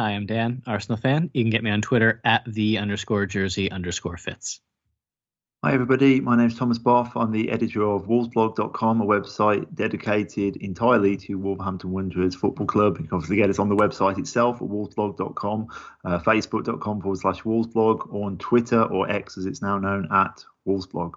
Hi, I'm Dan, Arsenal fan. You can get me on Twitter at the underscore jersey underscore fits. Hi, everybody. My name is Thomas Boff. I'm the editor of wolvesblog.com, a website dedicated entirely to Wolverhampton Wanderers Football Club. You can obviously get us on the website itself at wolvesblog.com, uh, facebook.com forward slash wolvesblog, or on Twitter or X as it's now known at wolvesblog.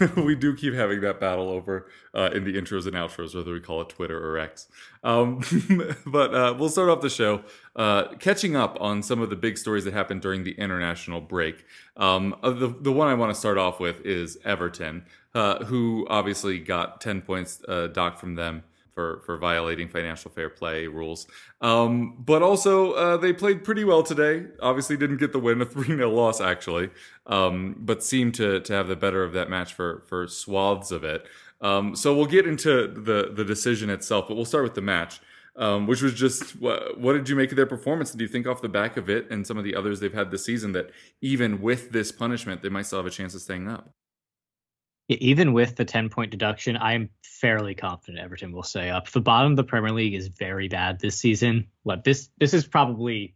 we do keep having that battle over uh, in the intros and outros, whether we call it Twitter or X. Um, but uh, we'll start off the show uh, catching up on some of the big stories that happened during the international break. Um, uh, the, the one I want to start off with is Everton, uh, who obviously got 10 points uh, docked from them for, for violating financial fair play rules. Um, but also, uh, they played pretty well today. Obviously, didn't get the win, a 3 0 loss, actually, um, but seemed to, to have the better of that match for, for swaths of it. Um, so we'll get into the, the decision itself, but we'll start with the match. Um, which was just what, what did you make of their performance? Do you think off the back of it and some of the others they've had this season that even with this punishment, they might still have a chance of staying up? Even with the 10 point deduction, I'm fairly confident Everton will stay up. The bottom of the Premier League is very bad this season. Like this, this is probably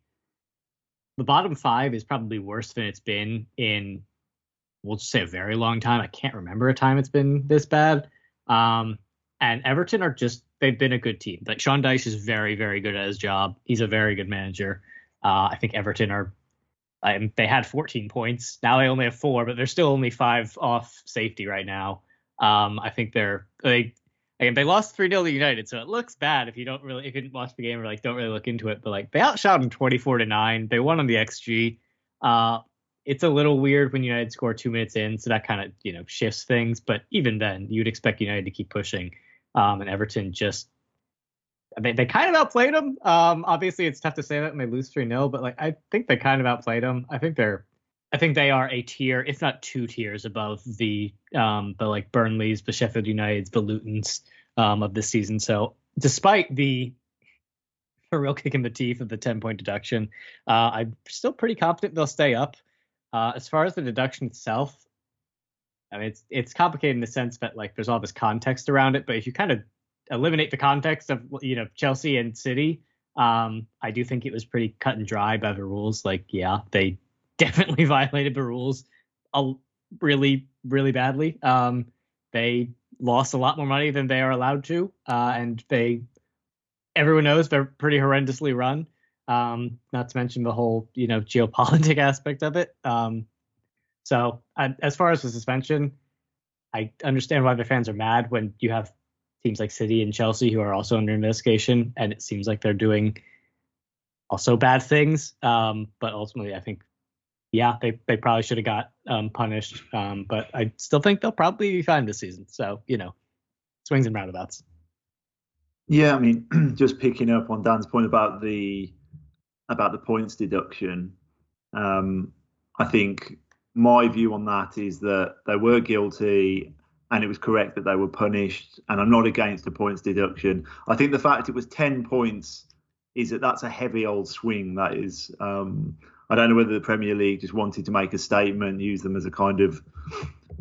the bottom five is probably worse than it's been in, we'll say a very long time. I can't remember a time it's been this bad. Um, and Everton are just, they've been a good team. Like Sean Dyche is very, very good at his job. He's a very good manager. Uh, I think Everton are um, they had 14 points. Now they only have four, but they're still only five off safety right now. Um, I think they're they again they lost three 0 to United, so it looks bad if you don't really if you didn't watch the game or like don't really look into it. But like they outshot them 24 to nine. They won on the XG. Uh, it's a little weird when United score two minutes in, so that kind of you know shifts things. But even then, you'd expect United to keep pushing. Um, and Everton just They kind of outplayed them. Um, obviously, it's tough to say that when they lose 3 0, but like I think they kind of outplayed them. I think they're, I think they are a tier, if not two tiers above the, um, the like Burnleys, the Sheffield Uniteds, the Lutons um, of this season. So despite the, a real kick in the teeth of the 10 point deduction, uh, I'm still pretty confident they'll stay up. Uh, as far as the deduction itself, I mean, it's it's complicated in the sense that like there's all this context around it, but if you kind of eliminate the context of you know Chelsea and City, um, I do think it was pretty cut and dry by the rules. Like, yeah, they definitely violated the rules, a, really, really badly. Um, they lost a lot more money than they are allowed to, uh, and they everyone knows they're pretty horrendously run. Um, not to mention the whole you know geopolitic aspect of it. Um, so uh, as far as the suspension, I understand why the fans are mad when you have teams like City and Chelsea who are also under investigation, and it seems like they're doing also bad things. Um, but ultimately, I think, yeah, they they probably should have got um, punished. Um, but I still think they'll probably be fine this season. So you know, swings and roundabouts. Yeah, I mean, just picking up on Dan's point about the about the points deduction, um, I think my view on that is that they were guilty and it was correct that they were punished. And I'm not against the points deduction. I think the fact it was 10 points is that that's a heavy old swing. That is, um, I don't know whether the Premier League just wanted to make a statement, use them as a kind of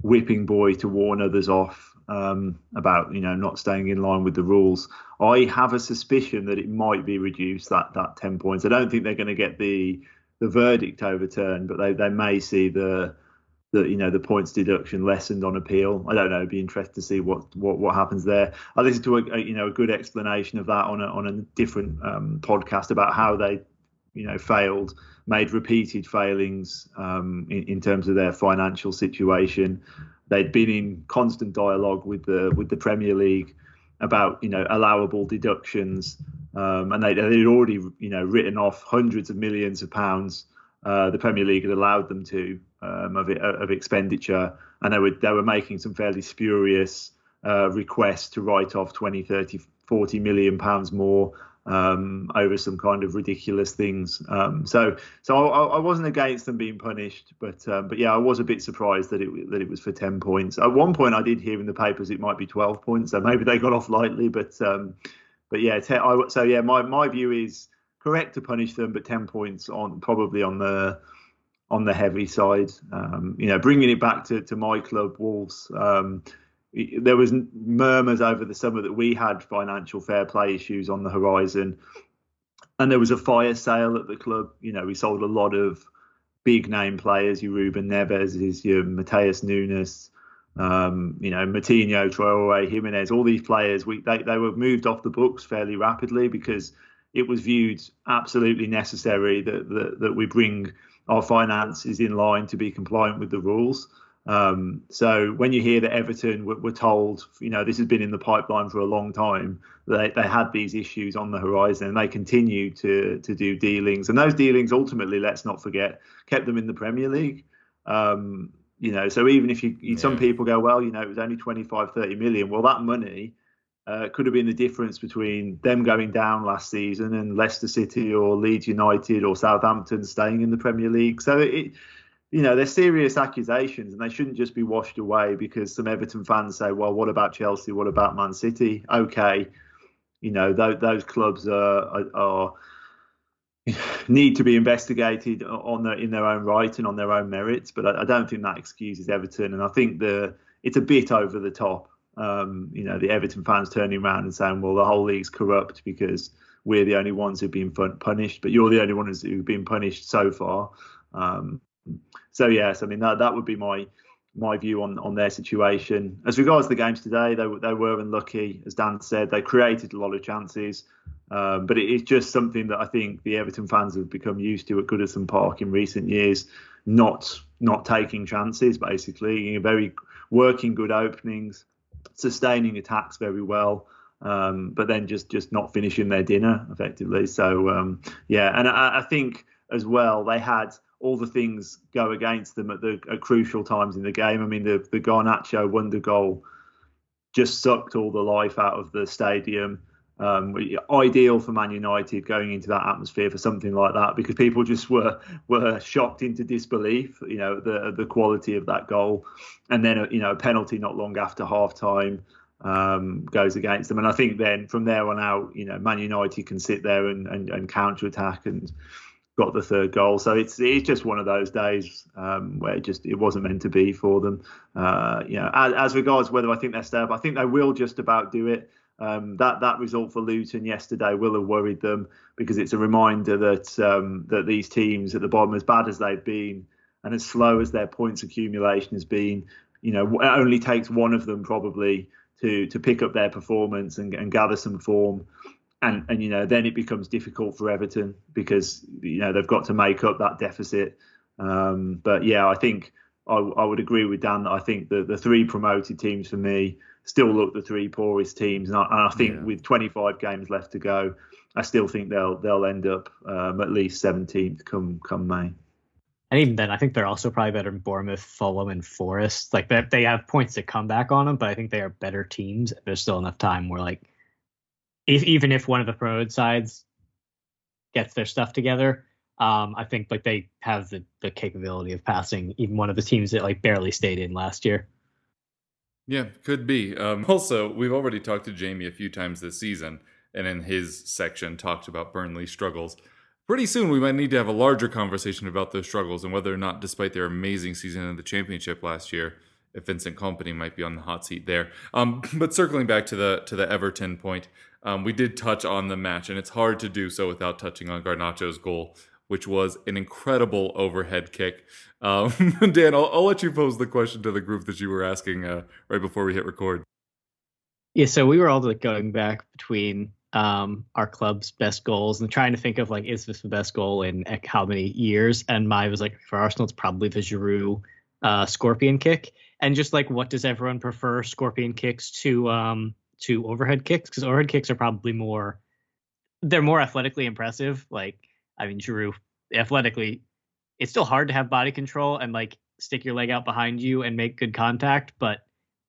whipping boy to warn others off um, about you know not staying in line with the rules. I have a suspicion that it might be reduced that that 10 points. I don't think they're going to get the the verdict overturned, but they, they may see the the you know the points deduction lessened on appeal. I don't know. It'd be interesting to see what what, what happens there. I listened to a, a you know a good explanation of that on a on a different um, podcast about how they you know, failed, made repeated failings um, in, in terms of their financial situation. They'd been in constant dialogue with the with the Premier League about you know allowable deductions, um, and they, they'd already you know written off hundreds of millions of pounds. Uh, the Premier League had allowed them to um, of, of expenditure, and they were they were making some fairly spurious uh, requests to write off 20, 30, 40 million pounds more um, over some kind of ridiculous things. Um, so so I, I, wasn't against them being punished, but um, but yeah, I was a bit surprised that it that it was for ten points. At one point, I did hear in the papers it might be twelve points, so maybe they got off lightly. But um, but yeah, te- I, so yeah, my my view is correct to punish them, but ten points on probably on the on the heavy side. Um, you know, bringing it back to to my club, Wolves um, there was murmurs over the summer that we had financial fair play issues on the horizon, and there was a fire sale at the club. You know, we sold a lot of big name players, your Ruben Neves, is your Matheus Nunes, um, you know, Moutinho, Traore, Jimenez, all these players. We they, they were moved off the books fairly rapidly because it was viewed absolutely necessary that that, that we bring our finance is in line to be compliant with the rules. Um, so when you hear that Everton were, were, told, you know, this has been in the pipeline for a long time, they, they had these issues on the horizon and they continue to to do dealings. And those dealings ultimately, let's not forget, kept them in the Premier League. Um, you know, so even if you, yeah. some people go, well, you know, it was only 25, 30 million. Well, that money uh, could have been the difference between them going down last season and Leicester City or Leeds United or Southampton staying in the Premier League. So it, you know, they're serious accusations and they shouldn't just be washed away because some Everton fans say, well, what about Chelsea? What about Man City? Okay, you know, those, those clubs are, are, are need to be investigated on their, in their own right and on their own merits, but I, I, don't think that excuses Everton. And I think the it's a bit over the top. Um, you know, the Everton fans turning around and saying, well, the whole league's corrupt because we're the only ones who've been punished, but you're the only ones who've been punished so far. Um, so yes, I mean that that would be my my view on on their situation. As regards the games today, they they were unlucky, as Dan said. They created a lot of chances, um, but it is just something that I think the Everton fans have become used to at Goodison Park in recent years, not not taking chances. Basically, very working good openings, sustaining attacks very well. Um, but then just just not finishing their dinner effectively. So um, yeah, and I, I think as well they had all the things go against them at the at crucial times in the game. I mean, the the Garnacho wonder goal just sucked all the life out of the stadium. Um, ideal for Man United going into that atmosphere for something like that because people just were were shocked into disbelief. You know the the quality of that goal, and then you know a penalty not long after half time um, goes against them. And I think then from there on out, you know Man United can sit there and and, and counter attack and got the third goal. So it's it's just one of those days um, where it just it wasn't meant to be for them. Uh, you know, as, as, regards whether I think they're stay up, I think they will just about do it. Um, that that result for Luton yesterday will have worried them because it's a reminder that um, that these teams at the bottom, as bad as they've been and as slow as their points accumulation has been, you know, it only takes one of them probably to to pick up their performance and, and gather some form and and you know then it becomes difficult for Everton because you know they've got to make up that deficit. Um, but yeah, I think I, I, would agree with Dan that I think that the three promoted teams for me still look the three poorest teams, and I, and I think yeah. with 25 games left to go, I still think they'll they'll end up um, at least 17th come come May. And even then, I think they're also probably better than Bournemouth, Fulham, and Forest. Like they they have points to come back on them, but I think they are better teams. There's still enough time where like if, even if one of the promoted sides gets their stuff together, um, I think like they have the, the capability of passing even one of the teams that like barely stayed in last year. Yeah, could be. Um, also, we've already talked to Jamie a few times this season, and in his section talked about Burnley's struggles. Pretty soon, we might need to have a larger conversation about those struggles and whether or not, despite their amazing season in the championship last year, if Vincent Kompany might be on the hot seat there. Um, but circling back to the to the Everton point, um, we did touch on the match, and it's hard to do so without touching on Garnacho's goal, which was an incredible overhead kick. Um, Dan, I'll, I'll, let you pose the question to the group that you were asking uh, right before we hit record. Yeah, so we were all like going back between um, our club's best goals and trying to think of like, is this the best goal in how many years? And my was like, for Arsenal, it's probably the Giroud uh, scorpion kick. And just like, what does everyone prefer, scorpion kicks to um, to overhead kicks? Because overhead kicks are probably more, they're more athletically impressive. Like, I mean, Giroud athletically, it's still hard to have body control and like stick your leg out behind you and make good contact, but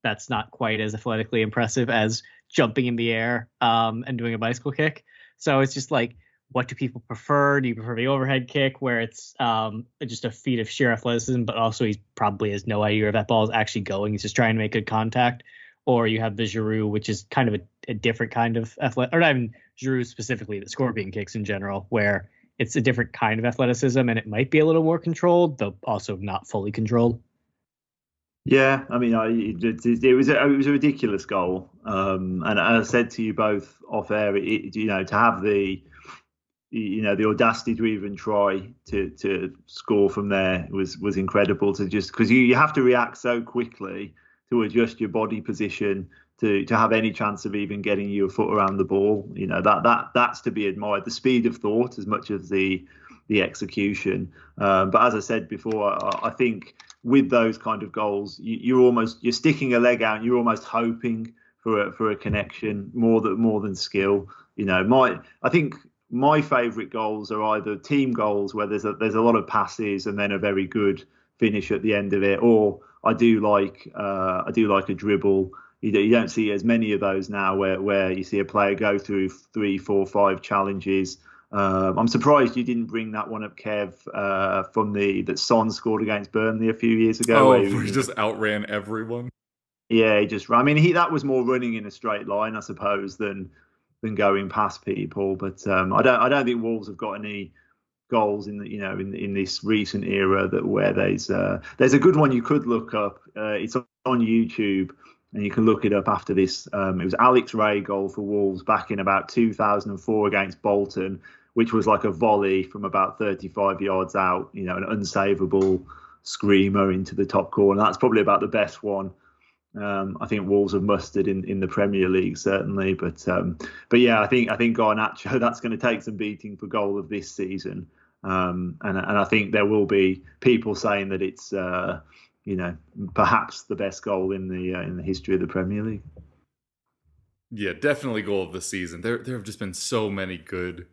that's not quite as athletically impressive as jumping in the air um, and doing a bicycle kick. So it's just like, what do people prefer? Do you prefer the overhead kick where it's um, just a feat of sheer athleticism, but also he probably has no idea where that ball is actually going. He's just trying to make good contact. Or you have the Giroud, which is kind of a, a different kind of athletic, or not even Giroud specifically, the scorpion kicks in general, where it's a different kind of athleticism and it might be a little more controlled, though also not fully controlled. Yeah, I mean, I, it, it, was a, it was a ridiculous goal, um, and I said to you both off air, it, you know, to have the you know the audacity to even try to to score from there was was incredible. To just because you, you have to react so quickly to adjust your body position to to have any chance of even getting your foot around the ball. You know that that that's to be admired. The speed of thought as much as the the execution. Um, but as I said before, I, I think with those kind of goals, you, you're almost you're sticking a leg out. and You're almost hoping for a, for a connection more than more than skill. You know, my I think my favourite goals are either team goals where there's a there's a lot of passes and then a very good finish at the end of it, or I do like uh, I do like a dribble. You, you don't see as many of those now where where you see a player go through three, four, five challenges um, I'm surprised you didn't bring that one up, Kev, uh, from the that Son scored against Burnley a few years ago. Oh, he, he just outran everyone. Yeah, he just. I mean, he that was more running in a straight line, I suppose, than than going past people. But um, I don't. I don't think Wolves have got any goals in the, you know in in this recent era that where there's uh, there's a good one you could look up. Uh, it's on YouTube and you can look it up after this. Um, it was Alex Rae goal for Wolves back in about 2004 against Bolton, which was like a volley from about 35 yards out, you know, an unsavable screamer into the top corner. That's probably about the best one. Um, I think Wolves have mustered in, in the Premier League certainly, but um, but yeah, I think I think Garnacho that's going to take some beating for goal of this season, um, and and I think there will be people saying that it's uh, you know, perhaps the best goal in the uh, in the history of the Premier League. Yeah, definitely goal of the season. There there have just been so many good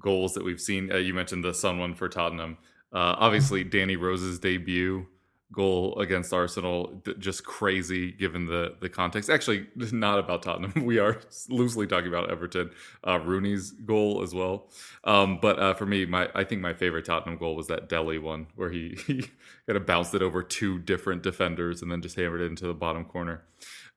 goals that we've seen. Uh, you mentioned the Son one for Tottenham. Uh, obviously, Danny Rose's debut goal against Arsenal just crazy given the the context. Actually, not about Tottenham. We are loosely talking about Everton. Uh, Rooney's goal as well. Um, but uh, for me, my I think my favorite Tottenham goal was that Dele one where he he kind of bounced it over two different defenders and then just hammered it into the bottom corner.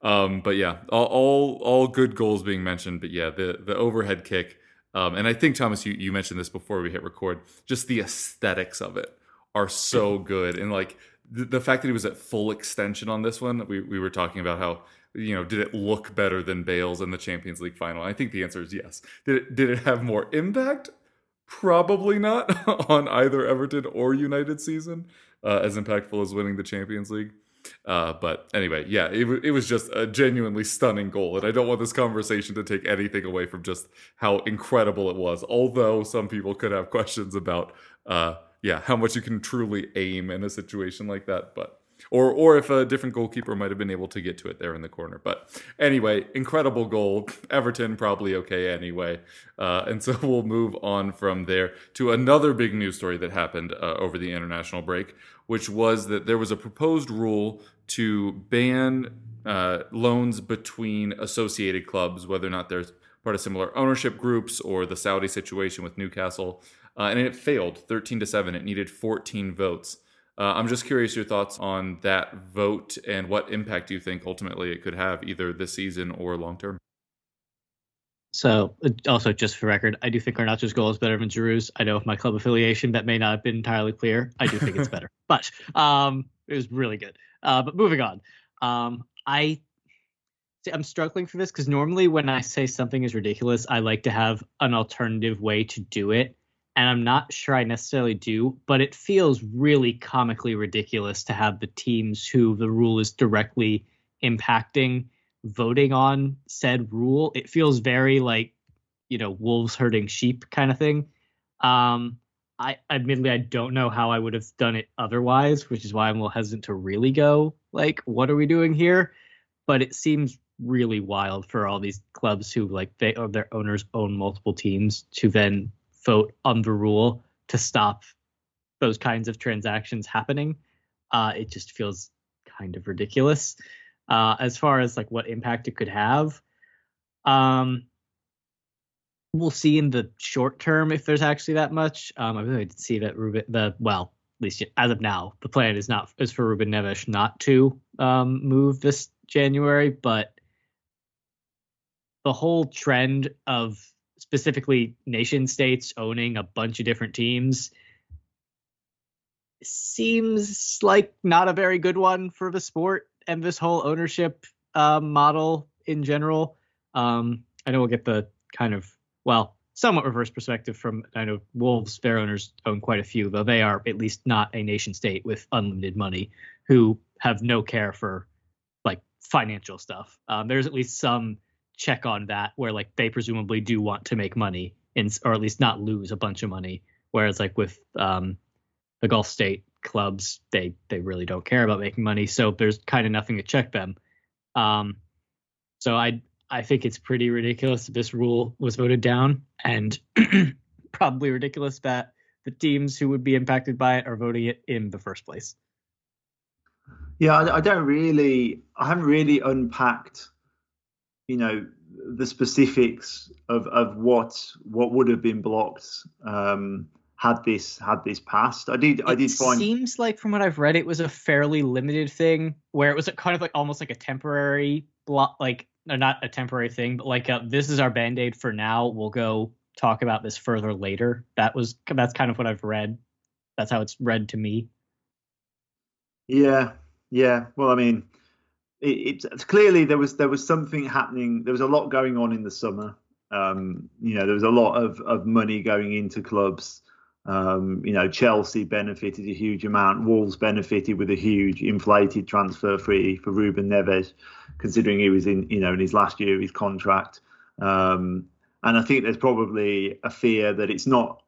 Um, but yeah, all, all all good goals being mentioned. But yeah, the the overhead kick. Um, and I think Thomas, you, you mentioned this before we hit record. Just the aesthetics of it are so mm-hmm. good, and like the, the fact that he was at full extension on this one, we, we were talking about how you know did it look better than Bale's in the Champions League final? I think the answer is yes. Did it did it have more impact? Probably not on either Everton or United season uh, as impactful as winning the Champions League. Uh, but anyway, yeah, it, it was just a genuinely stunning goal. And I don't want this conversation to take anything away from just how incredible it was. Although some people could have questions about uh, yeah, how much you can truly aim in a situation like that. But or or if a different goalkeeper might have been able to get to it there in the corner. But anyway, incredible goal. Everton probably okay anyway, uh, and so we'll move on from there to another big news story that happened uh, over the international break, which was that there was a proposed rule to ban uh, loans between associated clubs, whether or not there's part of similar ownership groups or the Saudi situation with Newcastle uh, and it failed 13 to 7. It needed 14 votes. Uh, I'm just curious your thoughts on that vote and what impact you think ultimately it could have either this season or long term. So, uh, also just for record, I do think Garnacho's goal is better than Giroud's. I know with my club affiliation that may not have been entirely clear. I do think it's better, but um, it was really good. Uh, but moving on, um, I I'm struggling for this because normally when I say something is ridiculous, I like to have an alternative way to do it and I'm not sure I necessarily do, but it feels really comically ridiculous to have the teams who the rule is directly impacting voting on said rule. It feels very like you know wolves herding sheep kind of thing. Um, I admittedly I don't know how I would have done it otherwise, which is why I'm a little hesitant to really go like, what are we doing here? But it seems really wild for all these clubs who like they or their owners own multiple teams to then vote on the rule to stop those kinds of transactions happening. Uh, it just feels kind of ridiculous. Uh, as far as like what impact it could have, um, we'll see in the short term if there's actually that much. Um, I really did see that Ruben, the well, at least as of now, the plan is not is for Ruben Neves not to um, move this January, but the whole trend of specifically nation states owning a bunch of different teams seems like not a very good one for the sport and this whole ownership uh, model in general. Um, I know we'll get the kind of well, somewhat reverse perspective from I know Wolves, their owners own quite a few, though they are at least not a nation state with unlimited money who have no care for like financial stuff. Um, there's at least some check on that where like they presumably do want to make money or at least not lose a bunch of money. Whereas like with um, the Gulf state clubs, they they really don't care about making money, so there's kind of nothing to check them. Um, so I I think it's pretty ridiculous that this rule was voted down, and probably ridiculous that the teams who would be impacted by it are voting it in the first place. Yeah, I, I don't really, I haven't really unpacked, you know, the specifics of of what what would have been blocked um, had this had this passed. I did, I did find. It seems like from what I've read, it was a fairly limited thing where it was kind of like almost like a temporary block, like not a temporary thing, but like a, this is our band aid for now. We'll go talk about this further later. That was that's kind of what I've read. That's how it's read to me. Yeah, yeah. Well, I mean, it, it's clearly there was there was something happening. There was a lot going on in the summer. Um, you know, there was a lot of of money going into clubs. Um, you know, Chelsea benefited a huge amount. Wolves benefited with a huge inflated transfer fee for Ruben Neves, considering he was in, you know, in his last year of his contract. Um, and I think there's probably a fear that it's not,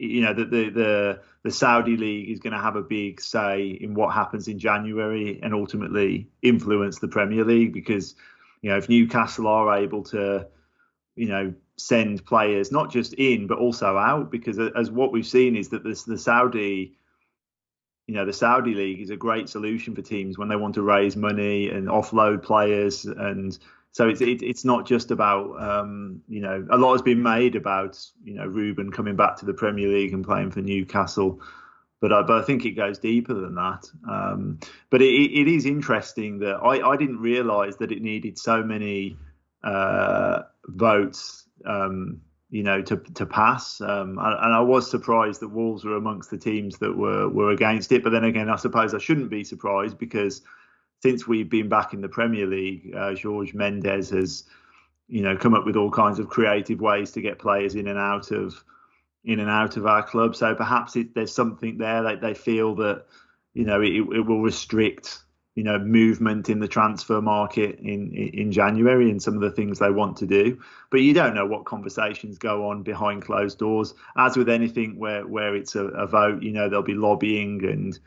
you know, that the the the Saudi league is going to have a big say in what happens in January and ultimately influence the Premier League because, you know, if Newcastle are able to, you know, send players not just in but also out because as what we've seen is that this the Saudi you know the Saudi league is a great solution for teams when they want to raise money and offload players and so it's it, it's not just about um, you know a lot has been made about you know Ruben coming back to the Premier League and playing for Newcastle but I, but I think it goes deeper than that. Um, but it, it is interesting that I, I didn't realise that it needed so many uh, votes um, you know, to to pass. Um, and, I was surprised that Wolves were amongst the teams that were were against it. But then again, I suppose I shouldn't be surprised because since we've been back in the Premier League, uh, Jorge Mendes has, you know, come up with all kinds of creative ways to get players in and out of in and out of our club. So perhaps it, there's something there that they feel that you know it, it will restrict you know movement in the transfer market in in January and some of the things they want to do. But you don't know what conversations go on behind closed doors. As with anything where where it's a, a vote, you know there'll be lobbying and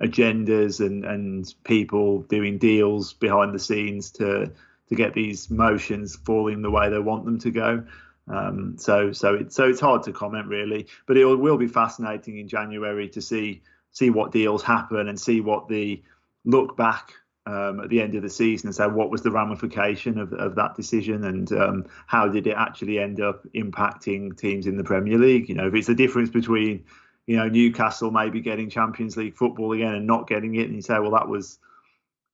agendas and and people doing deals behind the scenes to to get these motions falling the way they want them to go. Um, so so it's so it's hard to comment really, but it will be fascinating in January to see see what deals happen and see what the look back um, at the end of the season and say what was the ramification of, of that decision and um, how did it actually end up impacting teams in the Premier League? You know, if it's the difference between you know Newcastle maybe getting Champions League football again and not getting it, and you say, well, that was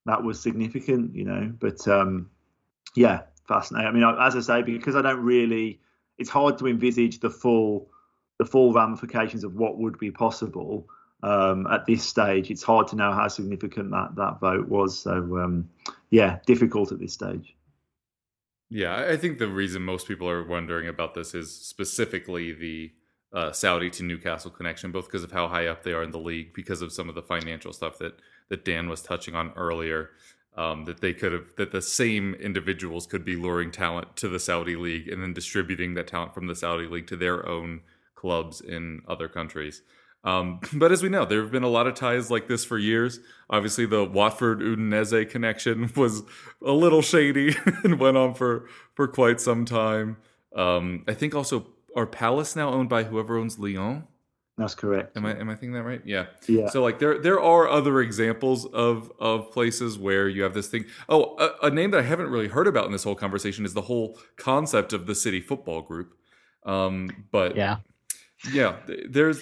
that was significant, you know. But um, yeah, fascinating. I mean, as I say, because I don't really, it's hard to envisage the full the full ramifications of what would be possible um, at this stage. It's hard to know how significant that that vote was. So um, yeah, difficult at this stage. Yeah, I think the reason most people are wondering about this is specifically the uh, Saudi to Newcastle connection, both because of how high up they are in the league, because of some of the financial stuff that that Dan was touching on earlier. um, that they could have that the same individuals could be luring talent to the Saudi league and then distributing that talent from the Saudi league to their own clubs in other countries. Um, but as we know, there have been a lot of ties like this for years. Obviously, the Watford Udinese connection was a little shady and went on for for quite some time. Um, I think also are Palace now owned by whoever owns Lyon. That's correct. Am I am I thinking that right? Yeah. Yeah. So like there there are other examples of of places where you have this thing. Oh, a, a name that I haven't really heard about in this whole conversation is the whole concept of the City Football Group. Um, but Yeah. yeah, there's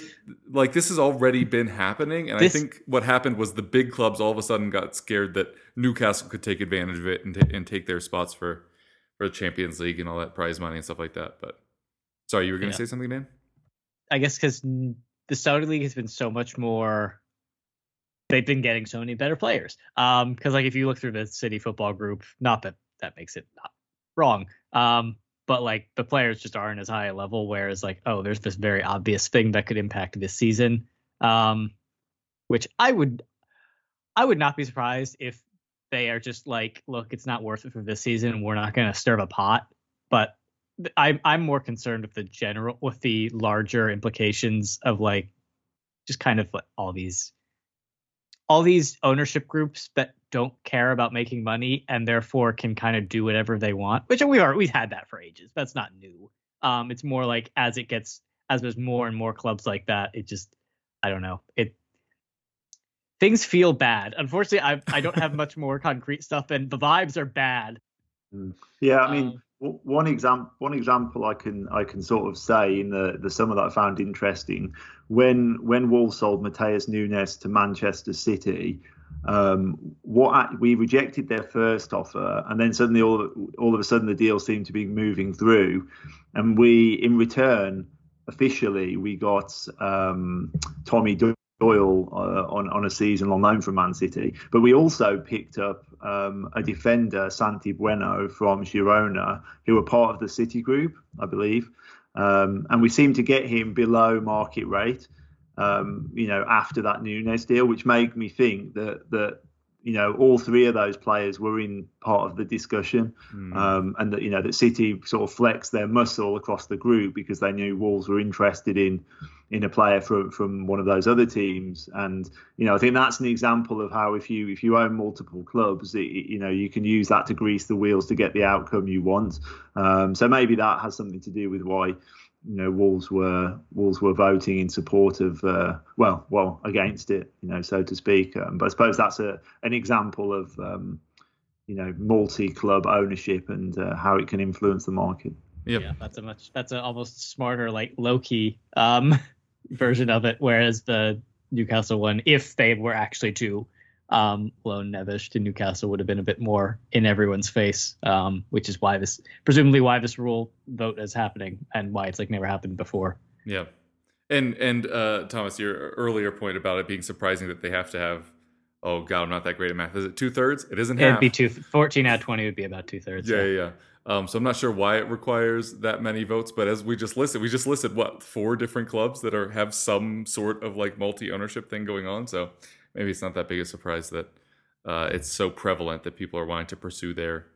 like this has already been happening, and This- I think what happened was the big clubs all of a sudden got scared that Newcastle could take advantage of it and, ta- and take their spots for for the Champions League and all that prize money and stuff like that. But sorry, you were going to say something, man? I guess because the Saudi League has been so much more. They've been getting so many better players. Um, because like if you look through the City Football Group, not that that makes it not wrong. Um, but like the players just aren't as high a level. Whereas like oh, there's this very obvious thing that could impact this season. Um, which I would, I would not be surprised if they are just like, look, it's not worth it for this season. We're not going to stir a pot. But th- I'm I'm more concerned with the general with the larger implications of like just kind of like all these all these ownership groups that don't care about making money and therefore can kind of do whatever they want which we are we've had that for ages. That's not new. Um it's more like as it gets as there's more and more clubs like that it just i don't know it things feel bad. Unfortunately i i don't have much more concrete stuff and the vibes are bad. Yeah, I mean, Um, one example, one example I can I can sort of say in the the summer that I found interesting when when Wolves sold Matheus Nunes to Manchester City. Um, what we rejected their first offer, and then suddenly all all of a sudden the deal seemed to be moving through, and we in return officially we got um, Tommy uh, on on a season long loan from Man City, but we also picked up um, a defender, Santi Bueno from Girona, who were part of the City group, I believe, um, and we seemed to get him below market rate. Um, you know, after that Nunes deal, which made me think that that you know all three of those players were in part of the discussion, Hmm. um, and that you know that City sort of flexed their muscle across the group because they knew Wolves were interested in in a player from from one of those other teams. And you know i think that's an example of how if you if you own multiple clubs it, it- you know you can use that to grease the wheels to get the outcome you want. Um, so maybe that has something to do with why you know wolves were wolves were voting in support of uh, well well against it you know so to speak. Um, but i suppose that's a an example of um, you know multi-club ownership and uh, how it can influence the market. Yep. Yeah, that's a much that's an almost smarter, like low key um version of it. Whereas the Newcastle one, if they were actually to um loan Neves to Newcastle, would have been a bit more in everyone's face. Um, which is why this presumably why this rule vote is happening and why it's like never happened before. Yeah. And and uh, Thomas, your earlier point about it being surprising that they have to have. Oh God, I'm not that great at math. Is it two thirds? It isn't half. It'd be two 14 out of 20 would be about two thirds. yeah, yeah. yeah. Um, so I'm not sure why it requires that many votes, but as we just listed, we just listed what four different clubs that are have some sort of like multi ownership thing going on. So maybe it's not that big a surprise that uh, it's so prevalent that people are wanting to pursue their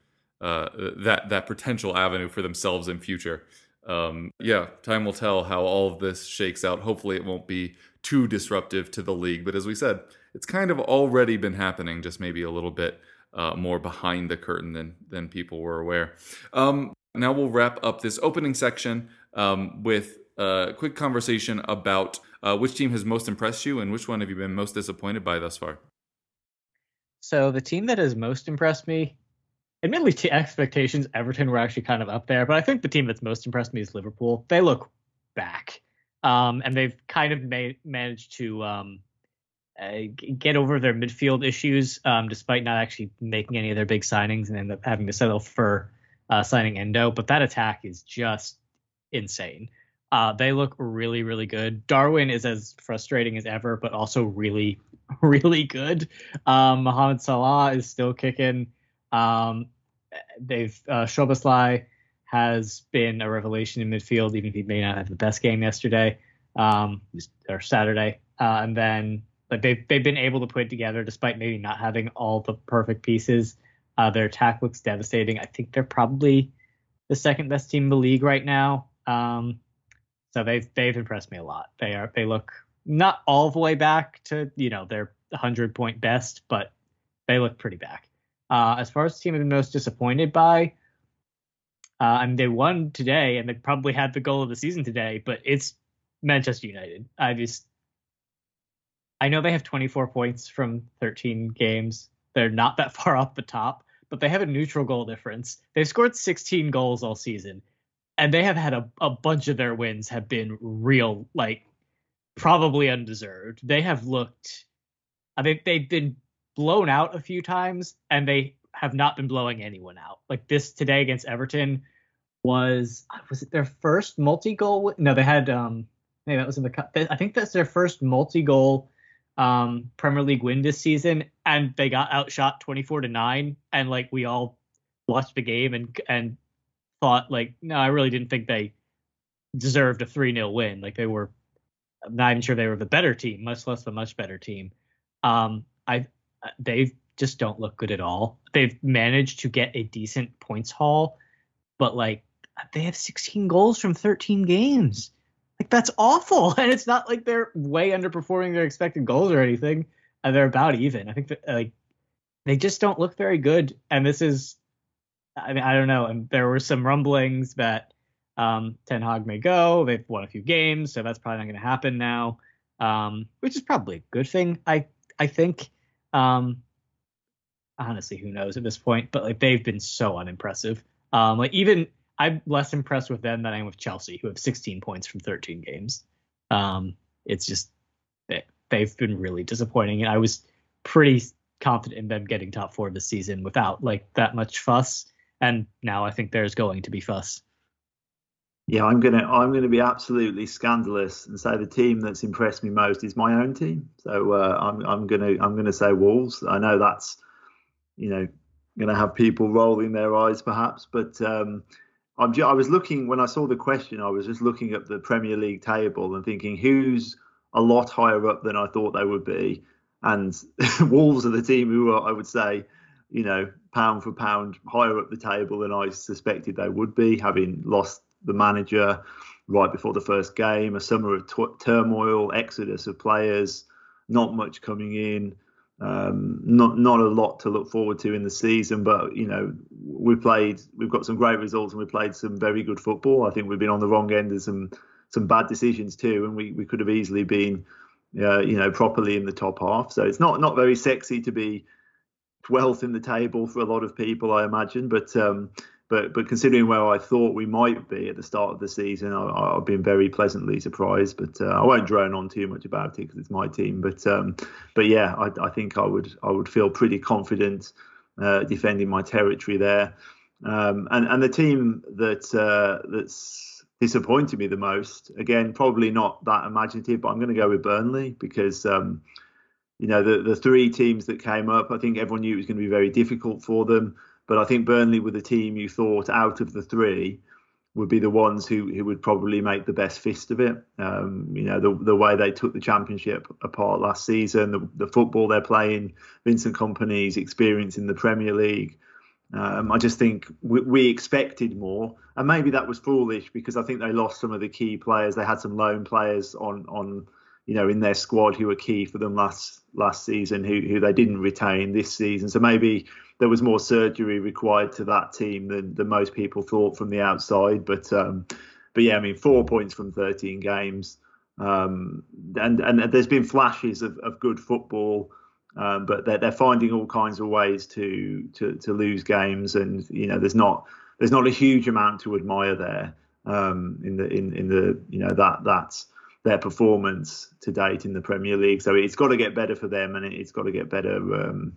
uh, that that potential avenue for themselves in future. Um, yeah, time will tell how all of this shakes out. Hopefully, it won't be too disruptive to the league. But as we said, it's kind of already been happening, just maybe a little bit uh, more behind the curtain than than people were aware. Um, now we'll wrap up this opening section um, with a quick conversation about uh, which team has most impressed you and which one have you been most disappointed by thus far. So the team that has most impressed me, admittedly, to expectations, Everton were actually kind of up there, but I think the team that's most impressed me is Liverpool. They look back, um, and they've kind of ma- managed to um, get over their midfield issues, um, despite not actually making any of their big signings and end up having to settle for uh, signing Endo. But that attack is just insane. Uh, they look really, really good. Darwin is as frustrating as ever, but also really, really good. Um, Mohamed Salah is still kicking. Um, they've uh, Szoboszlai has been a revelation in midfield, even if he may not have the best game yesterday um, or Saturday. Uh, and then Like they've they've been able to put it together despite maybe not having all the perfect pieces. Uh, their attack looks devastating. I think they're probably the second best team in the league right now. Um, so they've they've impressed me a lot. They are they look not all the way back to you know their 100 point best, but they look pretty back. Uh, as far as the team I'm most disappointed by, uh, I mean they won today and they probably had the goal of the season today, but it's Manchester United. I just I know they have 24 points from 13 games. They're not that far off the top, but they have a neutral goal difference. They've scored 16 goals all season, and they have had a, a bunch of their wins have been real, like probably undeserved. They have looked, I mean, they've been blown out a few times, and they have not been blowing anyone out. Like this today against Everton was was it their first multi-goal? No, they had um maybe that was in the cup. I think that's their first multi-goal um, Premier League win this season, and they got outshot 24 to nine, and like we all watched the game and and thought like, no, I really didn't think they deserved a 3 0 win. Like they were I'm not even sure they were the better team, much less the much better team. Um, I they just don't look good at all. They've managed to get a decent points haul, but like they have 16 goals from 13 games. Like that's awful, and it's not like they're way underperforming their expected goals or anything. And they're about even. I think that like they just don't look very good. And this is, I mean, I don't know. And there were some rumblings that um, Ten Hag may go. They've won a few games, so that's probably not going to happen now. Um, which is probably a good thing. I I think. Um, honestly, who knows at this point? But like they've been so unimpressive. Um, like even I'm less impressed with them than I am with Chelsea, who have 16 points from 13 games. Um, it's just they, they've been really disappointing, and I was pretty confident in them getting top four this season without like that much fuss. And now I think there's going to be fuss. Yeah, I'm gonna I'm gonna be absolutely scandalous and say the team that's impressed me most is my own team. So uh, I'm I'm gonna I'm gonna say Wolves. I know that's you know gonna have people rolling their eyes perhaps, but um, I'm just, I was looking when I saw the question. I was just looking at the Premier League table and thinking who's a lot higher up than I thought they would be, and Wolves are the team who are, I would say, you know, pound for pound higher up the table than I suspected they would be, having lost the manager right before the first game, a summer of t- turmoil, exodus of players, not much coming in. Um, not not a lot to look forward to in the season, but you know we played, we've got some great results, and we played some very good football. I think we've been on the wrong end of some some bad decisions too, and we, we could have easily been, uh, you know, properly in the top half. So it's not not very sexy to be 12th in the table for a lot of people, I imagine. But um, but but considering where I thought we might be at the start of the season, I, have been very pleasantly surprised. But uh, I won't drone on too much about it because it's my team. But um, but yeah, I, I, think I would I would feel pretty confident uh, defending my territory there. Um, and and the team that uh, that's disappointed me the most, again, probably not that imaginative, but I'm going to go with Burnley because. Um, you know the the three teams that came up, I think everyone knew it was going to be very difficult for them. But I think Burnley were the team you thought out of the three would be the ones who, who would probably make the best fist of it. Um, you know, the, the way they took the championship apart last season, the, the football they're playing, Vincent Kompany's experience in the Premier League. Um, I just think we, we, expected more, and maybe that was foolish because I think they lost some of the key players. They had some loan players on on you know in their squad who were key for them last last season who who they didn't retain this season. So maybe there was more surgery required to that team than, than most people thought from the outside. But um, but yeah, I mean, four points from 13 games, um, and and there's been flashes of, of good football, um, but they're they're finding all kinds of ways to to to lose games, and you know, there's not there's not a huge amount to admire there um, in the in in the you know that that's their performance to date in the Premier League. So it's got to get better for them, and it's got to get better um,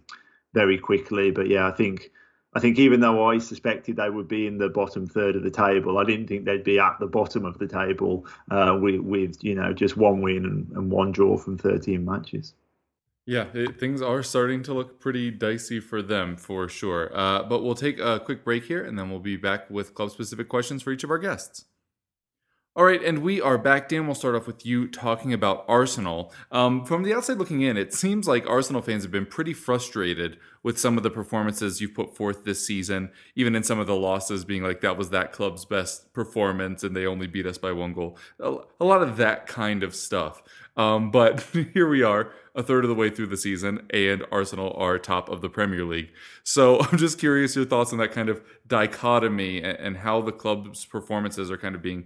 very quickly. But yeah, I think I think even though I suspected they would be in the bottom third of the table, I didn't think they'd be at the bottom of the table uh, with, with you know just one win and, and one draw from 13 matches. Yeah, it, things are starting to look pretty dicey for them for sure. Uh, but we'll take a quick break here and then we'll be back with club specific questions for each of our guests. All right, and we are back. Dan, we'll start off with you talking about Arsenal. Um, from the outside looking in, it seems like Arsenal fans have been pretty frustrated with some of the performances you've put forth this season, even in some of the losses, being like that was that club's best performance and they only beat us by one goal. A, lot of that kind of stuff. Um, but here we are, a third of the way through the season, and Arsenal are top of the Premier League. So I'm just curious your thoughts on that kind of dichotomy and, and how the club's performances are kind of being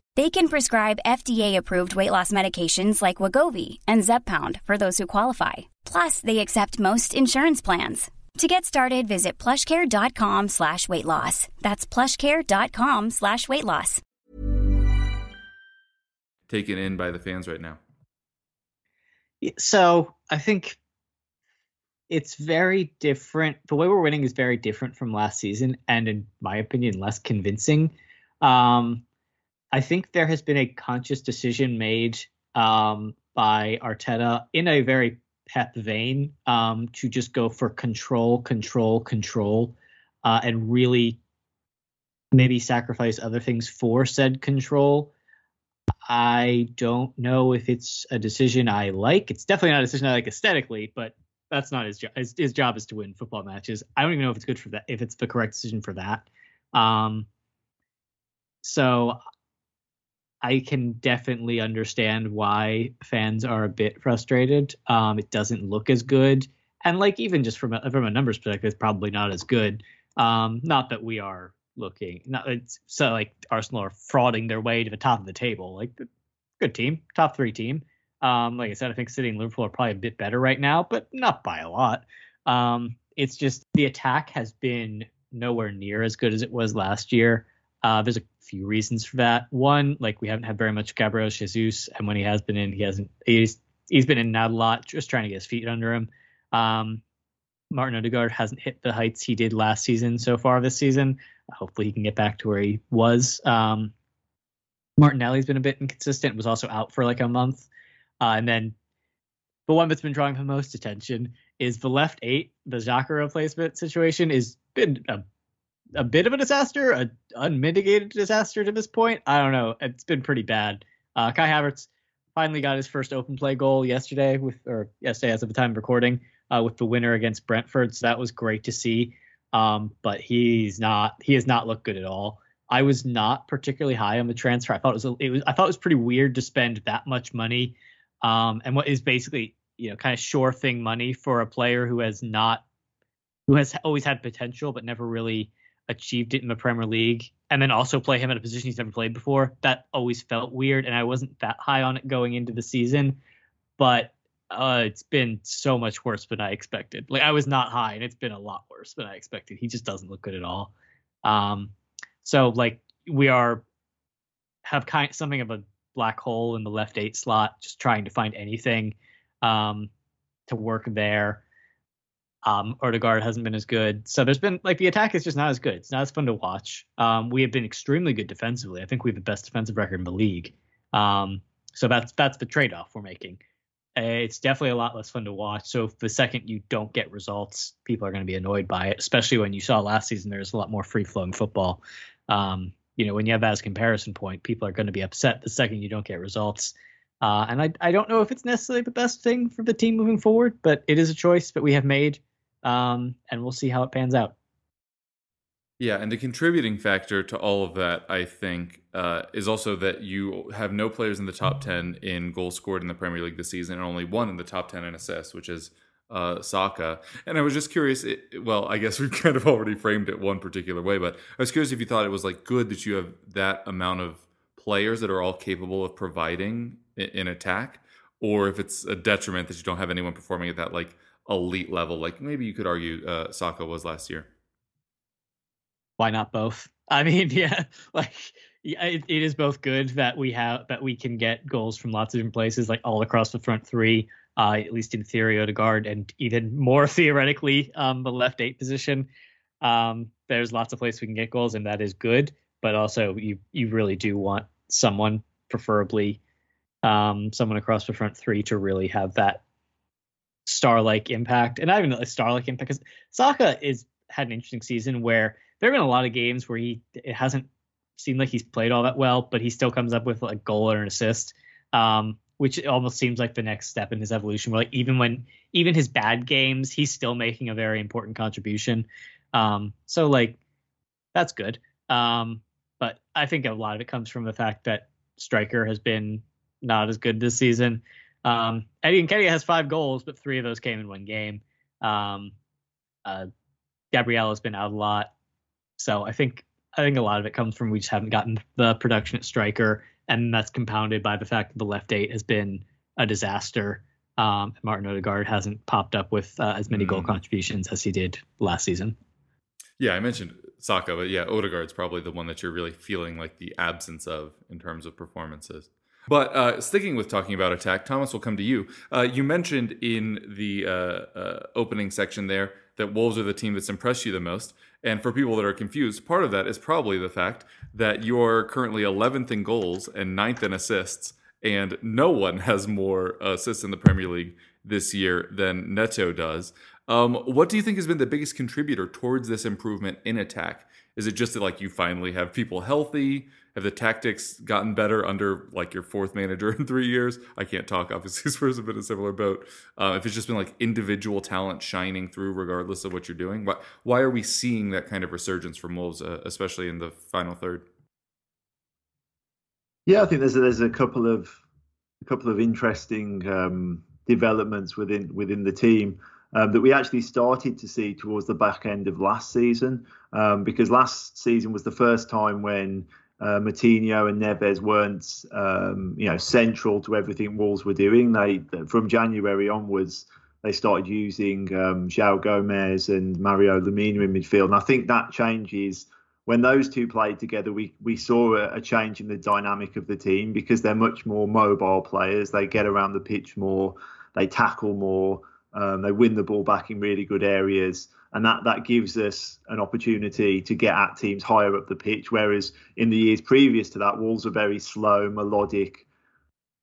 They can prescribe FDA-approved weight loss medications like Wegovy and Zepbound for those who qualify. Plus, they accept most insurance plans. To get started, visit plushcare.com slash weight loss. That's plushcare.com slash weight loss. taken in by the fans right now. So I think it's very different. The way we're winning is very different from last season, and in my opinion, less convincing. Um, I think there has been a conscious decision made um, by Arteta in a very Pep vein um, to just go for control, control, control, uh, and really maybe sacrifice other things for said control. I don't know if it's a decision I like. It's definitely not a decision I like aesthetically, but that's not his job. His, his job is to win football matches. I don't even know if it's good for that, if it's the correct decision for that. Um, so I can definitely understand why fans are a bit frustrated. Um, it doesn't look as good, and like even just from a, from a numbers perspective, it's probably not as good. Um, not that we are looking, not so like Arsenal are frauding their way to the top of the table. Like good team, top three team. Um, like I said, I think City and Liverpool are probably a bit better right now, but not by a lot. Um, it's just the attack has been nowhere near as good as it was last year. Uh, there's a few reasons for that. One, like we haven't had very much Gabriel Jesus, and when he has been in, he hasn't. He's he's been in not a lot, just trying to get his feet under him. Um, Martin Odegaard hasn't hit the heights he did last season so far this season. Hopefully, he can get back to where he was. Um, Martinelli's been a bit inconsistent. Was also out for like a month, uh, and then the one that's been drawing the most attention is the left eight. The Xhaka replacement situation has been a a bit of a disaster, a unmitigated disaster to this point. I don't know. It's been pretty bad. Uh, Kai Havertz finally got his first open play goal yesterday with, or yesterday as of the time of recording, uh, with the winner against Brentford. So that was great to see. Um, but he's not, he has not looked good at all. I was not particularly high on the transfer. I thought it was, it was, I thought it was pretty weird to spend that much money, um, and what is basically, you know, kind of sure thing money for a player who has not, who has always had potential but never really achieved it in the Premier League and then also play him at a position he's never played before. That always felt weird, and I wasn't that high on it going into the season. But uh, it's been so much worse than I expected. Like I was not high, and it's been a lot worse than I expected. He just doesn't look good at all. Um, so like we are have kind something of a black hole in the left eight slot, just trying to find anything um, to work there. Um, Odegaard hasn't been as good. So there's been like the attack is just not as good. It's not as fun to watch. Um, we have been extremely good defensively. I think we have the best defensive record in the league. Um, so that's that's the trade off we're making. Uh, it's definitely a lot less fun to watch. So if the second you don't get results, people are going to be annoyed by it. Especially when you saw last season, there's a lot more free flowing football. Um, you know, when you have that as a comparison point, people are going to be upset the second you don't get results. Uh, and I, I don't know if it's necessarily the best thing for the team moving forward, but it is a choice that we have made um, and we'll see how it pans out. Yeah, and the contributing factor to all of that, I think, uh, is also that you have no players in the top 10 in goals scored in the Premier League this season and only one in the top 10 in assists, which is uh, Saka. And I was just curious. It, well, I guess we've kind of already framed it one particular way, but I was curious if you thought it was like good that you have that amount of players that are all capable of providing in, in attack, or if it's a detriment that you don't have anyone performing at that like elite level, like maybe you could argue uh, Saka was last year. Why not both? I mean, yeah, like it, it is both good that we have that we can get goals from lots of different places, like all across the front three uh, at least in theory, Odegaard, and even more theoretically, um, the left eight position. Um, there's lots of places we can get goals, and that is good. But also, you you really do want someone, preferably um, someone across the front three, to really have that star-like impact. And I even a star-like impact because Saka is had an interesting season where there have been a lot of games where he it hasn't seemed like he's played all that well, but he still comes up with a goal or an assist. Um, which almost seems like the next step in his evolution. Where like even when even his bad games, he's still making a very important contribution. Um, so like that's good. Um, but I think a lot of it comes from the fact that striker has been not as good this season. Um, Eddie Nketiah has five goals, but three of those came in one game. Um, uh, Gabriel has been out a lot, so I think I think a lot of it comes from we just haven't gotten the production at striker and that's compounded by the fact that the left eight has been a disaster. Um, Martin Odegaard hasn't popped up with uh, as many mm. goal contributions as he did last season. Yeah, I mentioned Saka, but yeah, Odegaard's probably the one that you're really feeling like the absence of in terms of performances. But uh, sticking with talking about attack, Thomas will come to you. Uh, you mentioned in the uh, uh opening section there that Wolves are the team that's impressed you the most. And for people that are confused, part of that is probably the fact that you're currently 11th in goals and 9th in assists, and no one has more assists in the Premier League this year than Neto does. Um, what do you think has been the biggest contributor towards this improvement in attack? Is it just that like you finally have people healthy? Have the tactics gotten better under like your fourth manager in three years? I can't talk. Obviously, Spurs have been a similar boat. Uh, if it's just been like individual talent shining through, regardless of what you're doing, why why are we seeing that kind of resurgence from Wolves, uh, especially in the final third? Yeah, I think there's a, there's a couple of a couple of interesting um, developments within within the team. Um, that we actually started to see towards the back end of last season, um, because last season was the first time when uh, Moutinho and Neves weren't, um, you know, central to everything Wolves were doing. They from January onwards, they started using um, João Gomes and Mario Lemina in midfield, and I think that changes when those two played together. We we saw a, a change in the dynamic of the team because they're much more mobile players. They get around the pitch more, they tackle more, um, they win the ball back in really good areas and that that gives us an opportunity to get at teams higher up the pitch. Whereas in the years previous to that, Wolves were very slow, melodic,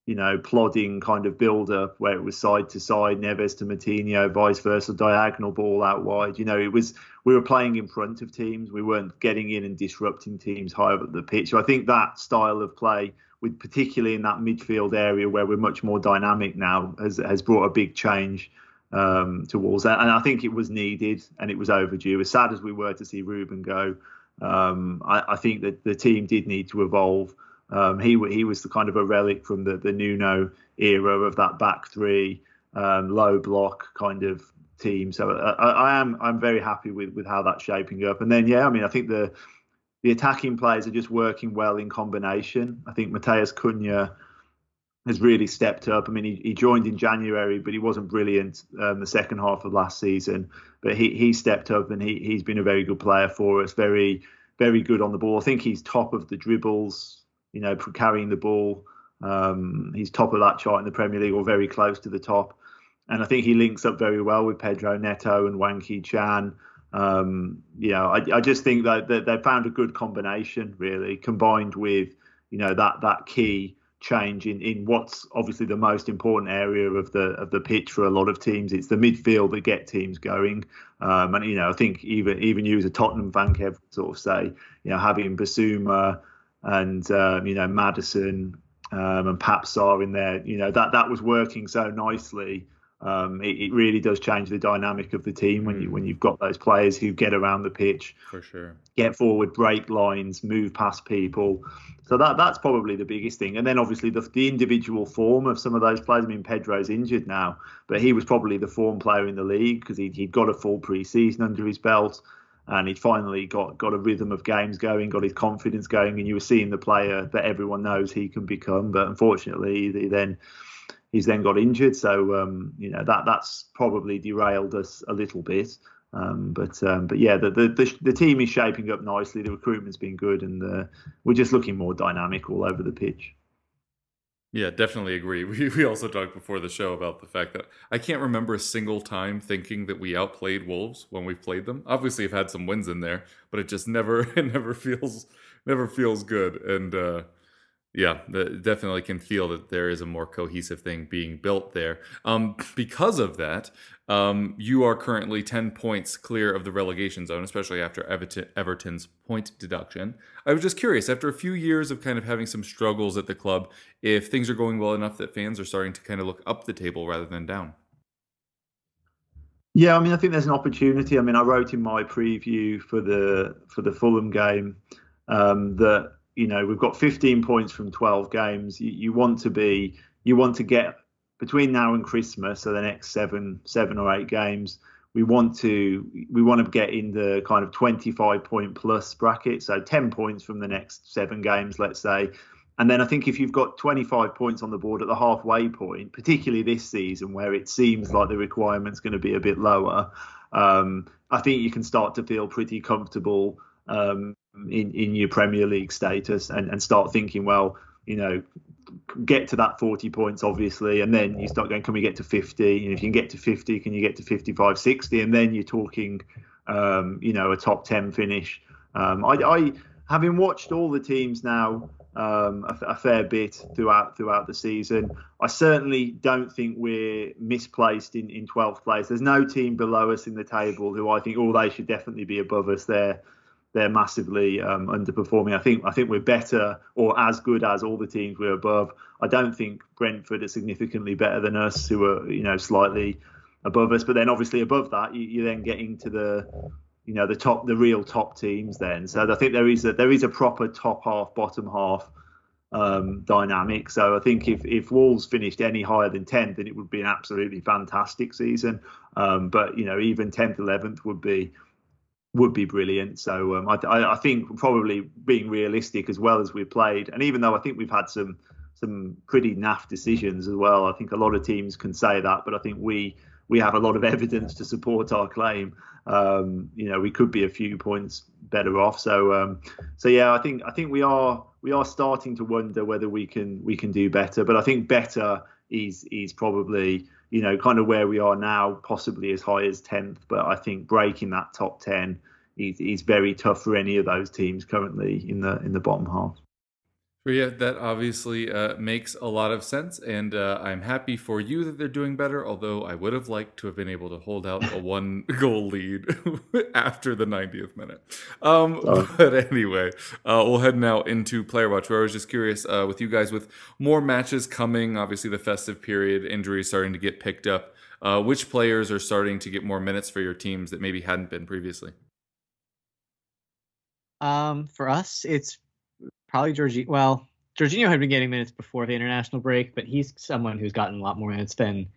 you know, plodding kind of build up where it was side to side, Neves to Moutinho, vice versa, diagonal ball out wide. You know, it was we were playing in front of teams. We weren't getting in and disrupting teams higher up the pitch. So I think that style of play, with particularly in that midfield area where we're much more dynamic now, has has brought a big change um, to and I think it was needed and it was overdue. As sad as we were to see Ruben go, um, I, I, think that the team did need to evolve. Um, he he was the kind of a relic from the the Nuno era of that back three, um, low block kind of team. So I, I, am I'm very happy with with how that's shaping up. And then yeah, I mean I think the the attacking players are just working well in combination. I think Matheus Cunha has really stepped up. I mean, he, he joined in January, but he wasn't brilliant um, the second half of last season. But he he stepped up and he he's been a very good player for us. Very very good on the ball. I think he's top of the dribbles. You know, for carrying the ball. Um, he's top of that chart in the Premier League, or very close to the top. And I think he links up very well with Pedro Neto and Hwang Hee-chan. Um, you know, I, I just think that, that they found a good combination, really, combined with you know that that key change in, in what's obviously the most important area of the of the pitch for a lot of teams. It's the midfield that get teams going. Um, and you know, I think even even you as a Tottenham fan, Kev, sort of say, you know, having Bissouma and um, you know Maddison um, and Pape Sarr in there, you know, that that was working so nicely Um, it, it, really does change the dynamic of the team when you when you've got those players who get around the pitch, for sure, get forward, break lines, move past people. So that that's probably the biggest thing. And then obviously the the individual form of some of those players. I mean, Pedro's injured now, but he was probably the form player in the league because he he'd got a full pre-season under his belt and he'd finally got got a rhythm of games going, got his confidence going, and you were seeing the player that everyone knows he can become. But unfortunately, he then he's then got injured. So um, you know that that's probably derailed us a little bit. Um, but um, but yeah, the, the, the the team is shaping up nicely. The recruitment's been good, and uh, we're just looking more dynamic all over the pitch. Yeah, definitely agree. We we also talked before the show about the fact that I can't remember a single time thinking that we outplayed Wolves when we've played them. Obviously, I've had some wins in there, but it just never it never feels never feels good. And uh, yeah, definitely can feel that there is a more cohesive thing being built there. Um, because of that, um, you are currently 10 points clear of the relegation zone, especially after Everton, Everton's point deduction. I was just curious, after a few years of kind of having some struggles at the club, if things are going well enough that fans are starting to kind of look up the table rather than down. Yeah, I mean, I think there's an opportunity. I mean, I wrote in my preview for the for the Fulham game um, that you know we've got 15 points from 12 games. You, you, want to be you want to get between now and Christmas, so the next seven seven or eight games. We want to we want to get in the kind of 25 point plus bracket, so 10 points from the next seven games, let's say. And then I think if you've got 25 points on the board at the halfway point, particularly this season where it seems like the requirement's going to be a bit lower, um, I think you can start to feel pretty comfortable um, in, in your Premier League status and, and start thinking, well, you know, get to that 40 points, obviously, and then you start going, can we get to 50? And if you can get to 50, can you get to 55, 60? And then you're talking, um, you know, a top 10 finish. Um, I, I, having watched all the teams now um, a, a, fair bit throughout throughout the season, I certainly don't think we're misplaced in, in 12th place. There's no team below us in the table who I think, oh, they should definitely be above us there they're massively um, underperforming. I think I think we're better or as good as all the teams we're above. I don't think Brentford are significantly better than us, who are you know slightly above us. But then obviously above that, you, you then get into the you know the top the real top teams. Then so I think there is a there is a proper top half bottom half um, dynamic. So I think if if Wolves finished any higher than 10th, then it would be an absolutely fantastic season. Um, but you know even 10th 11th would be would be brilliant. So um, I, I, think probably being realistic as well as we've played, and even though I think we've had some some pretty naff decisions as well, I think a lot of teams can say that, but I think we we have a lot of evidence to support our claim. Um, you know, we could be a few points better off. So um, so yeah, I think I think we are we are starting to wonder whether we can we can do better. But I think better is is probably you know, kind of where we are now, possibly as high as 10th. But I think breaking that top 10 is, is very tough for any of those teams currently in the in the bottom half. Yeah, that obviously uh, makes a lot of sense, and uh, I'm happy for you that they're doing better. Although I would have liked to have been able to hold out a one goal lead after the 90th minute. Um, but anyway, uh, we'll head now into player watch. Where I was just curious uh, with you guys, with more matches coming, obviously the festive period, injuries starting to get picked up. Uh, which players are starting to get more minutes for your teams that maybe hadn't been previously? Um, for us, it's probably Jorginho. Well, Jorginho had been getting minutes before the international break, but he's someone who's gotten a lot more minutes than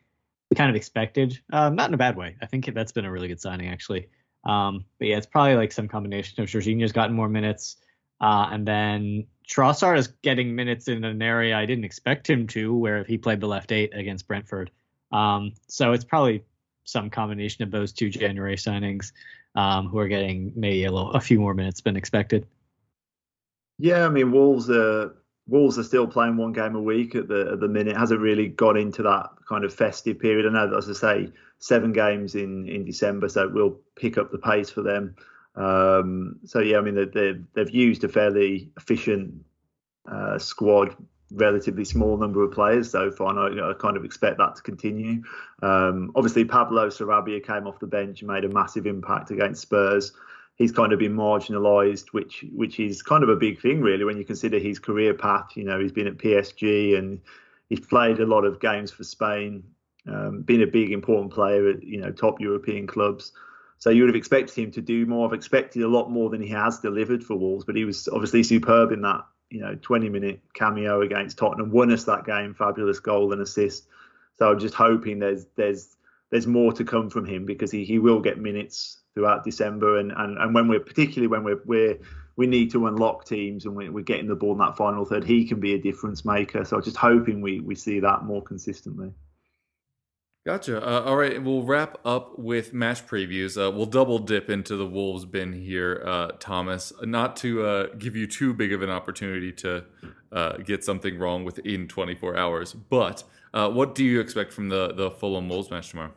we kind of expected. Um, not in a bad way. I think that's been a really good signing, actually. Um, but yeah, it's probably like some combination of Jorginho's gotten more minutes, uh, and then Trossard is getting minutes in an area I didn't expect him to, where he played the left eight against Brentford. Um, so it's probably some combination of those two January signings um, who are getting maybe a, little, a few more minutes than expected. Yeah, I mean Wolves are Wolves are still playing one game a week at the at the minute. Hasn't really got into that kind of festive period. I know, as I say, seven games in in December, so it will pick up the pace for them. Um, so yeah, I mean they, they they've used a fairly efficient uh, squad, relatively small number of players so far, and I, I kind of expect that to continue. Um, obviously, Pablo Sarabia came off the bench and made a massive impact against Spurs he's kind of been marginalised, which which is kind of a big thing really when you consider his career path. You know, he's been at PSG and he's played a lot of games for Spain um, been a big important player at you know top European clubs. So you would have expected him to do more. I've expected a lot more than he has delivered for Wolves, but he was obviously superb in that you know 20 minute cameo against Tottenham, won us that game, fabulous goal and assist. So I'm just hoping there's there's there's more to come from him because he, he will get minutes throughout December and, and, and when we're particularly when we're we're we need to unlock teams and we're, we're getting the ball in that final third, he can be a difference maker. So I'm just hoping we we see that more consistently. Gotcha. Uh, all right, we'll wrap up with match previews. Uh, we'll double dip into the Wolves bin here, uh, Thomas. Not to uh, give you too big of an opportunity to uh, get something wrong within 24 hours, but uh, what do you expect from the the Fulham Wolves match tomorrow?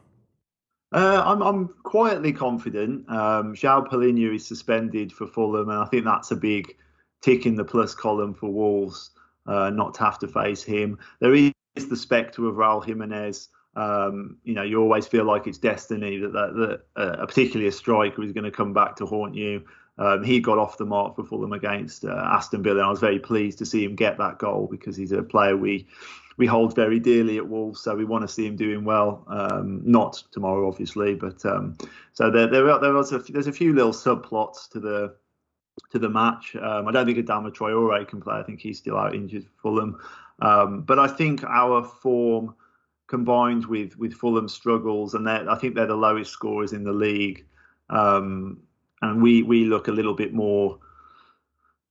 I'm I'm quietly confident. Um, João is suspended for Fulham, and I think that's a big tick in the plus column for Wolves not to have to face him. There is the spectre of Raul Jimenez. Um, you know, you always feel like it's destiny that that, that uh, particularly a striker is going to come back to haunt you. Um, he got off the mark for Fulham against uh, Aston Villa, and I was very pleased to see him get that goal because he's a player we we hold very dearly at Wolves, so we want to see him doing well. Um, not tomorrow, obviously, but um, so there there, there was a, there's a few little subplots to the to the match. Um, I don't think Adama Traore can play. I think he's still out injured for Fulham, um, but I think our form combined with with Fulham's struggles, and I think they're the lowest scorers in the league. Um, and we we look a little bit more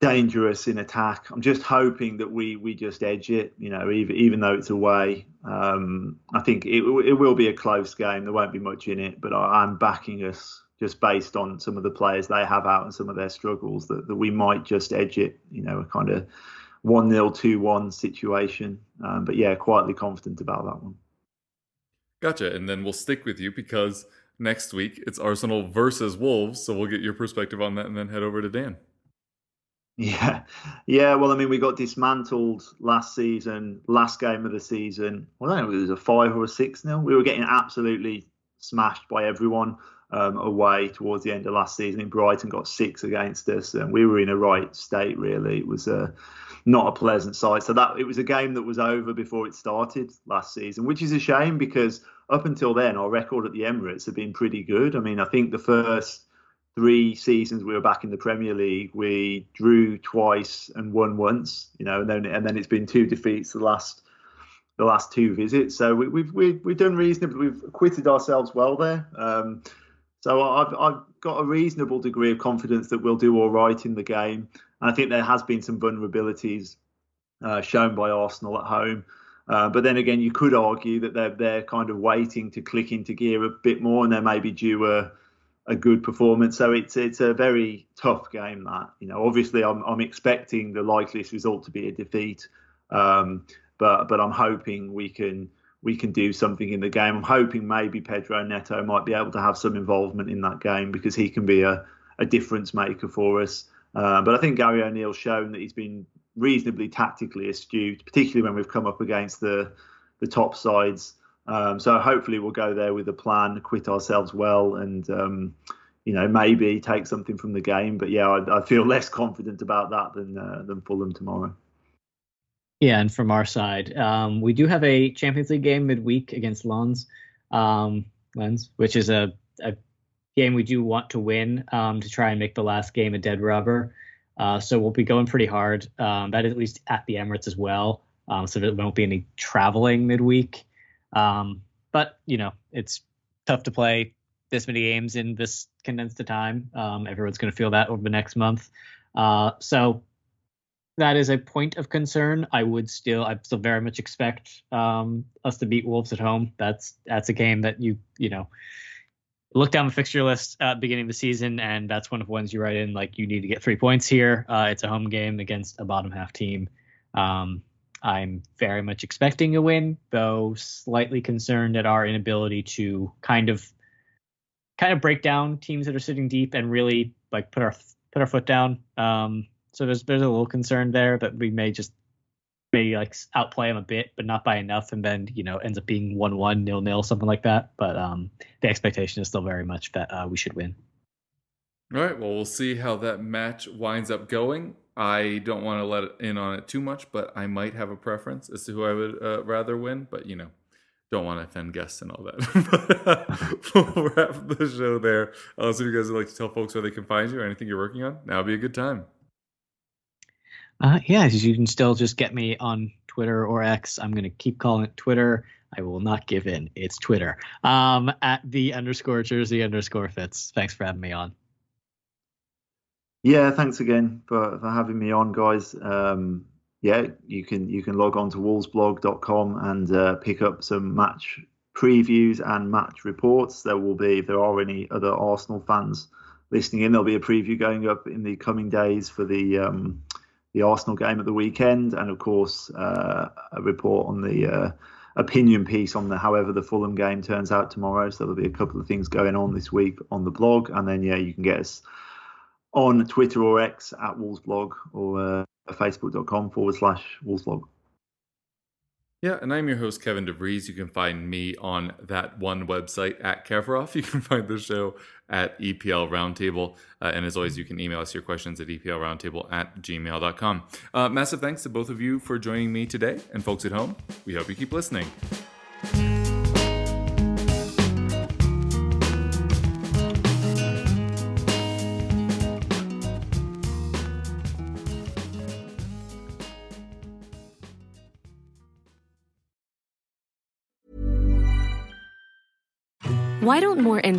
dangerous in attack. I'm just hoping that we we just edge it. You know, even even though it's away, um, I think it it will be a close game. There won't be much in it, but I, I'm backing us just based on some of the players they have out and some of their struggles that, that we might just edge it. You know, a kind of one 0 two one situation. Um, but yeah, quietly confident about that one. Gotcha. And then we'll stick with you because next week it's Arsenal versus Wolves. So we'll get your perspective on that and then head over to Dan. Yeah. Yeah. Well, I mean, we got dismantled last season, last game of the season. Well, I don't know, it was a five or a six nil. We were getting absolutely smashed by everyone um, away towards the end of last season. In Brighton got six against us, and we were in a right state, really. It was a not a pleasant sight. So that it was a game that was over before it started last season, which is a shame because up until then our record at the Emirates had been pretty good. I mean, I think the first three seasons we were back in the Premier League, we drew twice and won once, you know, and then and then it's been two defeats the last the last two visits. So we, we've we've we've done reasonably. We've acquitted ourselves well there. Um, so I've I've got a reasonable degree of confidence that we'll do all right in the game. And I think there has been some vulnerabilities uh, shown by Arsenal at home. Uh, but then again, you could argue that they're they're kind of waiting to click into gear a bit more, and they may be due a a good performance. So it's it's a very tough game. That you know, obviously, I'm I'm expecting the likeliest result to be a defeat, um, but but I'm hoping we can we can do something in the game. I'm hoping maybe Pedro Neto might be able to have some involvement in that game because he can be a a difference maker for us. Uh, but I think Gary O'Neill's shown that he's been reasonably tactically astute, particularly when we've come up against the the top sides. Um, so hopefully we'll go there with a plan, quit ourselves well, and um, you know maybe take something from the game. But yeah, I, I feel less confident about that than uh, than Fulham tomorrow. Yeah, and from our side, um, we do have a Champions League game midweek against Lens, um, Lens, which is a, a game we do want to win um, to try and make the last game a dead rubber. Uh, so we'll be going pretty hard. Um, that is at least at the Emirates as well. So there won't be any traveling midweek. Um, but you know, it's tough to play this many games in this condensed time. Um, everyone's going to feel that over the next month. Uh, so that is a point of concern. I would still, I still very much expect um, us to beat Wolves at home. That's that's a game that you you know look down the fixture list at beginning of the season, and that's one of the ones you write in like you need to get three points here. Uh, it's a home game against a bottom half team. Um, I'm very much expecting a win, though slightly concerned at our inability to kind of kind of break down teams that are sitting deep and really like put our put our foot down. Um, so there's there's a little concern there that we may just maybe like outplay them a bit, but not by enough, and then you know ends up being one one nil nil something like that. But um, the expectation is still very much that uh, we should win. All right. Well, we'll see how that match winds up going. I don't want to let in on it too much, but I might have a preference as to who I would uh, rather win. But you know, don't want to offend guests and all that. but we'll wrap the show there. Uh, so, if you guys would like to tell folks where they can find you or anything you're working on, now would be a good time. Uh, yeah, you can still just get me on Twitter or X. I'm going to keep calling it Twitter. I will not give in. It's Twitter. Um, at the underscore jersey underscore fits. Thanks for having me on. Yeah, thanks again for, for having me on, guys. Um, yeah, you can you can log on to wolvesblog.com and uh, pick up some match previews and match reports. There will be, if there are any other Arsenal fans listening in, there'll be a preview going up in the coming days for the um, the Arsenal game at the weekend, and of course uh, a report on the uh, opinion piece on the however the Fulham game turns out tomorrow. So there'll be a couple of things going on this week on the blog, and then yeah, you can get us on Twitter or X at Wolvesblog or uh, facebook.com forward slash Wolvesblog. Yeah, and I'm your host, Kevin DeVries. You can find me on that one website at Kevrov. You can find the show at EPL Roundtable. Uh, and as always, you can email us your questions at EPLRoundtable at gmail.com. Uh, massive thanks to both of you for joining me today. And folks at home, we hope you keep listening.